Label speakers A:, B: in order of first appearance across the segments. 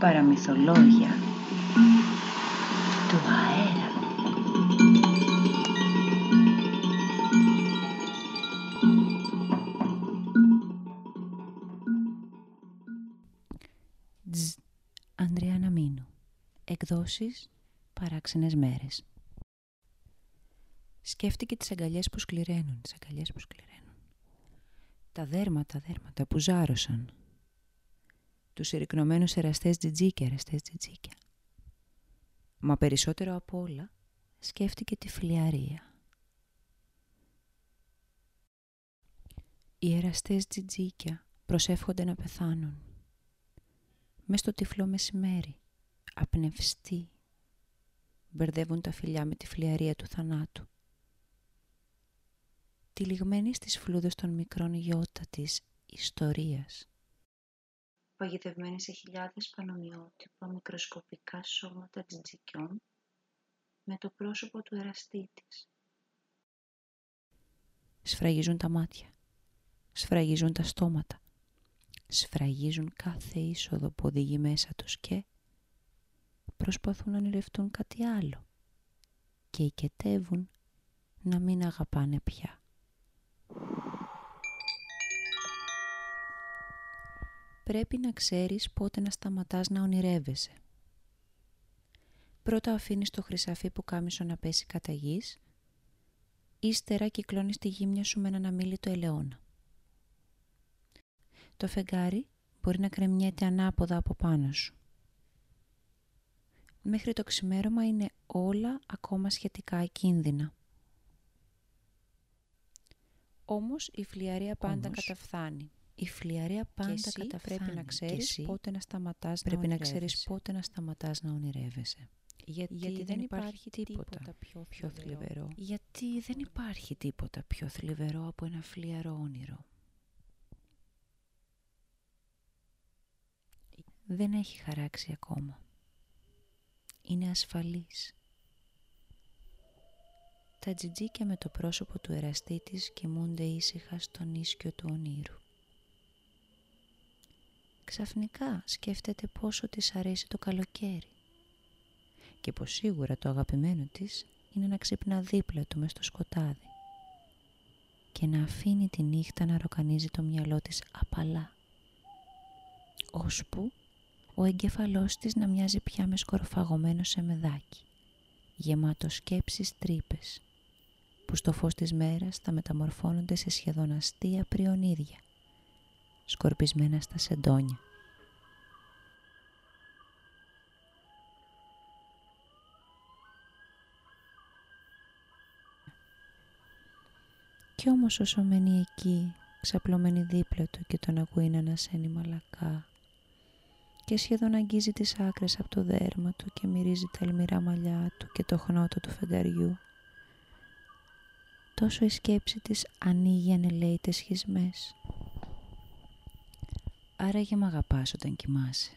A: παραμυθολόγια του αέρα.
B: Τζ. Ανδριάνα Μίνου. Εκδόσεις παράξενες μέρες. Σκέφτηκε τις αγκαλιές που σκληραίνουν, τις αγκαλιές που σκληραίνουν. Τα δέρματα, δέρματα που ζάρωσαν. Τους συρρυκνωμένους εραστές τζιτζίκια, εραστές τζιτζίκια. Μα περισσότερο απ' όλα σκέφτηκε τη φλιαρία. Οι εραστές τζιτζίκια προσεύχονται να πεθάνουν. Μες στο τυφλό μεσημέρι, απνευστοί, μπερδεύουν τα φιλιά με τη φλιαρία του θανάτου. Τυλιγμένη στις φλούδες των μικρών γιώτα της ιστορίας.
A: Παγιδευμένη σε χιλιάδες πανομοιότυπα μικροσκοπικά σώματα τζιτζικιών με το πρόσωπο του εραστή της.
B: Σφραγίζουν τα μάτια, σφραγίζουν τα στόματα, σφραγίζουν κάθε είσοδο που οδηγεί μέσα τους και προσπαθούν να ονειρευτούν κάτι άλλο και οικετεύουν να μην αγαπάνε πια. Πρέπει να ξέρεις πότε να σταματάς να ονειρεύεσαι. Πρώτα αφήνεις το χρυσαφί που κάμισο να πέσει κατά γης, ύστερα κυκλώνεις τη γύμνια σου με έναν αμήλυτο ελαιόνα. Το φεγγάρι μπορεί να κρεμιέται ανάποδα από πάνω σου. Μέχρι το ξημέρωμα είναι όλα ακόμα σχετικά κίνδυνα. Όμως η φλιαρία πάντα Όμως, καταφθάνει. Η φλιαρία πάντα εσύ καταφθάνει. Πρέπει να ξέρεις πότε να σταματάς πρέπει να, να ξέρεις πότε να σταματάς να ονειρεύεσαι. Γιατί, Γιατί δεν υπάρχει τίποτα, τίποτα πιο, πιο θλιβερό. Γιατί δεν υπάρχει τίποτα πιο θλιβερό από ένα φλιαρό όνειρο. Δεν έχει χαράξει ακόμα. Είναι ασφαλής. Τα τζιτζίκια με το πρόσωπο του εραστή της κοιμούνται ήσυχα στον ίσκιο του ονείρου. Ξαφνικά σκέφτεται πόσο της αρέσει το καλοκαίρι και πως σίγουρα το αγαπημένο της είναι να ξυπνά δίπλα του μες στο σκοτάδι και να αφήνει τη νύχτα να ροκανίζει το μυαλό της απαλά. Ώσπου ο εγκέφαλός της να μοιάζει πια με σκορφαγωμένο σε μεδάκι γεμάτος σκέψεις τρύπες που στο φως της μέρας θα μεταμορφώνονται σε σχεδόν αστεία πριονίδια, σκορπισμένα στα σεντόνια. Κι όμως όσο μένει εκεί, ξαπλωμένη δίπλα του και τον ακούει να ανασένει μαλακά και σχεδόν αγγίζει τις άκρες από το δέρμα του και μυρίζει τα ελμυρά μαλλιά του και το χνότο του φεγγαριού τόσο η σκέψη της ανοίγει ανελαίητες σχισμές. Άραγε μ' αγαπάς όταν κοιμάσαι.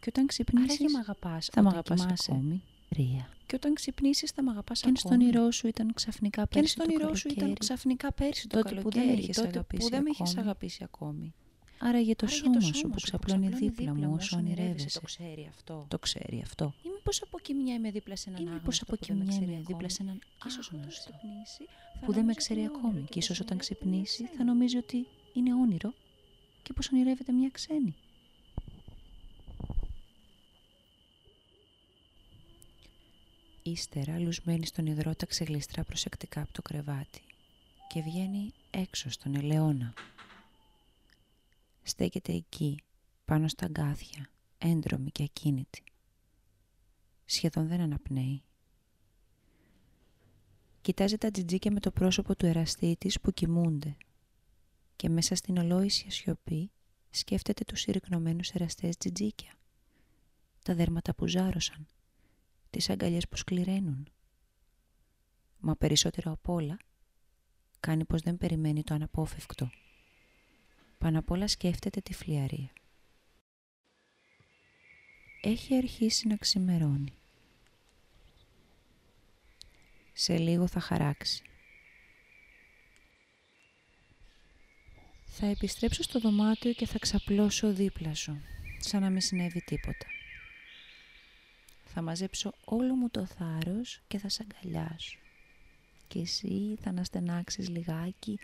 B: Και όταν ξυπνήσεις, Άραγε μ' αγαπάς θα μ' αγαπάς ακόμη. Ρία. Και όταν ξυπνήσεις θα μ' αγαπάς και ακόμη. Και αν στον ήρό σου ήταν ξαφνικά πέρσι το καλοκαίρι. Και αν στον ήρό σου ήταν ξαφνικά πέρσι το τότε καλοκαίρι. Που δεν με είχες αγαπήσει ακόμη. Άρα για το, σώμα, το σου που ξαπλώνει δίπλα μου όσο ονειρεύεσαι. Το ξέρει αυτό. Το ξέρει αυτό. Ή μήπως από εκεί μια είμαι δίπλα σε έναν άγνωστο. Ή μήπως από εκεί μια είμαι δίπλα σε έναν άγνωστο. Που δεν με ξέρει ακόμη. Και ίσως όταν ξυπνήσει θα νομίζει ότι είναι όνειρο και πως ονειρεύεται μια ξένη. Ύστερα λουσμένη στον υδρότα ξεγλιστρά προσεκτικά από το κρεβάτι και βγαίνει έξω στον ελαιόνα στέκεται εκεί, πάνω στα αγκάθια, έντρομη και ακίνητη. Σχεδόν δεν αναπνέει. Κοιτάζει τα τζιτζίκια με το πρόσωπο του εραστή της που κοιμούνται και μέσα στην ολόησια σιωπή σκέφτεται τους συρρυκνωμένους εραστές τζιτζίκια, τα δέρματα που ζάρωσαν, τις αγκαλιές που σκληραίνουν. Μα περισσότερο απ' όλα κάνει πως δεν περιμένει το αναπόφευκτο πάνω απ' όλα σκέφτεται τη φλιαρία. Έχει αρχίσει να ξημερώνει. Σε λίγο θα χαράξει. Θα επιστρέψω στο δωμάτιο και θα ξαπλώσω δίπλα σου. σαν να μην συνέβη τίποτα. Θα μαζέψω όλο μου το θάρρος και θα σ' αγκαλιάσω. Και εσύ θα αναστενάξεις λιγάκι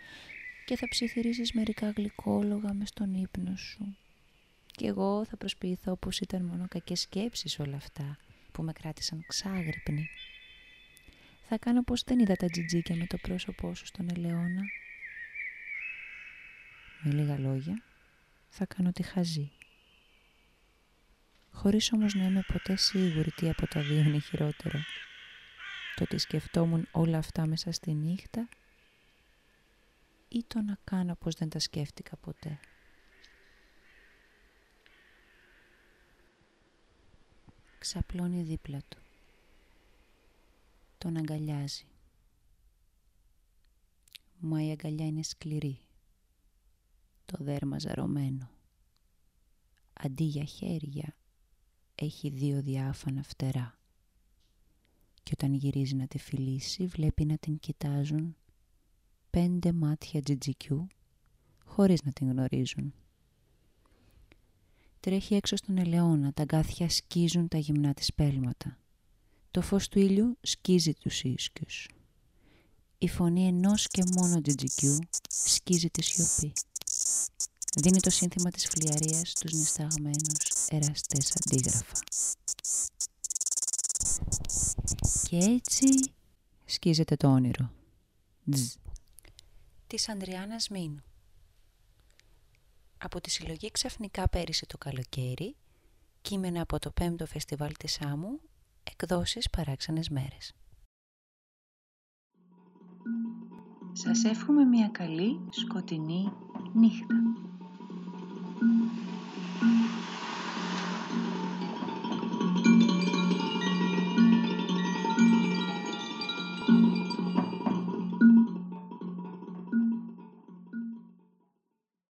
B: και θα ψιθυρίσεις μερικά γλυκόλογα μες στον ύπνο σου. Και εγώ θα προσποιηθώ πως ήταν μόνο κακές σκέψεις όλα αυτά που με κράτησαν ξάγρυπνοι. Θα κάνω πως δεν είδα τα τζιτζίκια με το πρόσωπό σου στον ελαιόνα. Με λίγα λόγια θα κάνω τη χαζή. Χωρίς όμως να είμαι ποτέ σίγουρη τι από τα δύο είναι χειρότερο. Το ότι σκεφτόμουν όλα αυτά μέσα στη νύχτα ή το να κάνω πως δεν τα σκέφτηκα ποτέ. Ξαπλώνει δίπλα του. Τον αγκαλιάζει. Μα η αγκαλιά είναι σκληρή. Το δέρμα ζαρωμένο. Αντί για χέρια έχει δύο διάφανα φτερά. Και όταν γυρίζει να τη φιλήσει βλέπει να την κοιτάζουν πέντε μάτια τζιτζικιού χωρίς να την γνωρίζουν. Τρέχει έξω στον ελαιόνα, τα γκάθια σκίζουν τα γυμνά της πέλματα. Το φως του ήλιου σκίζει τους ίσκιους. Η φωνή ενός και μόνο τζιτζικιού σκίζει τη σιωπή. Δίνει το σύνθημα της φλιαρίας στους νησταγμένους εραστές αντίγραφα. Και έτσι σκίζεται το όνειρο. Τζ. Της Ανδριάννας Μίνου. Από τη συλλογή ξαφνικά πέρυσι το καλοκαίρι, κείμενα από το 5ο Φεστιβάλ της Άμμου, εκδόσεις παράξενες μέρες.
A: Σας εύχομαι μια καλή σκοτεινή νύχτα. Mm-hmm.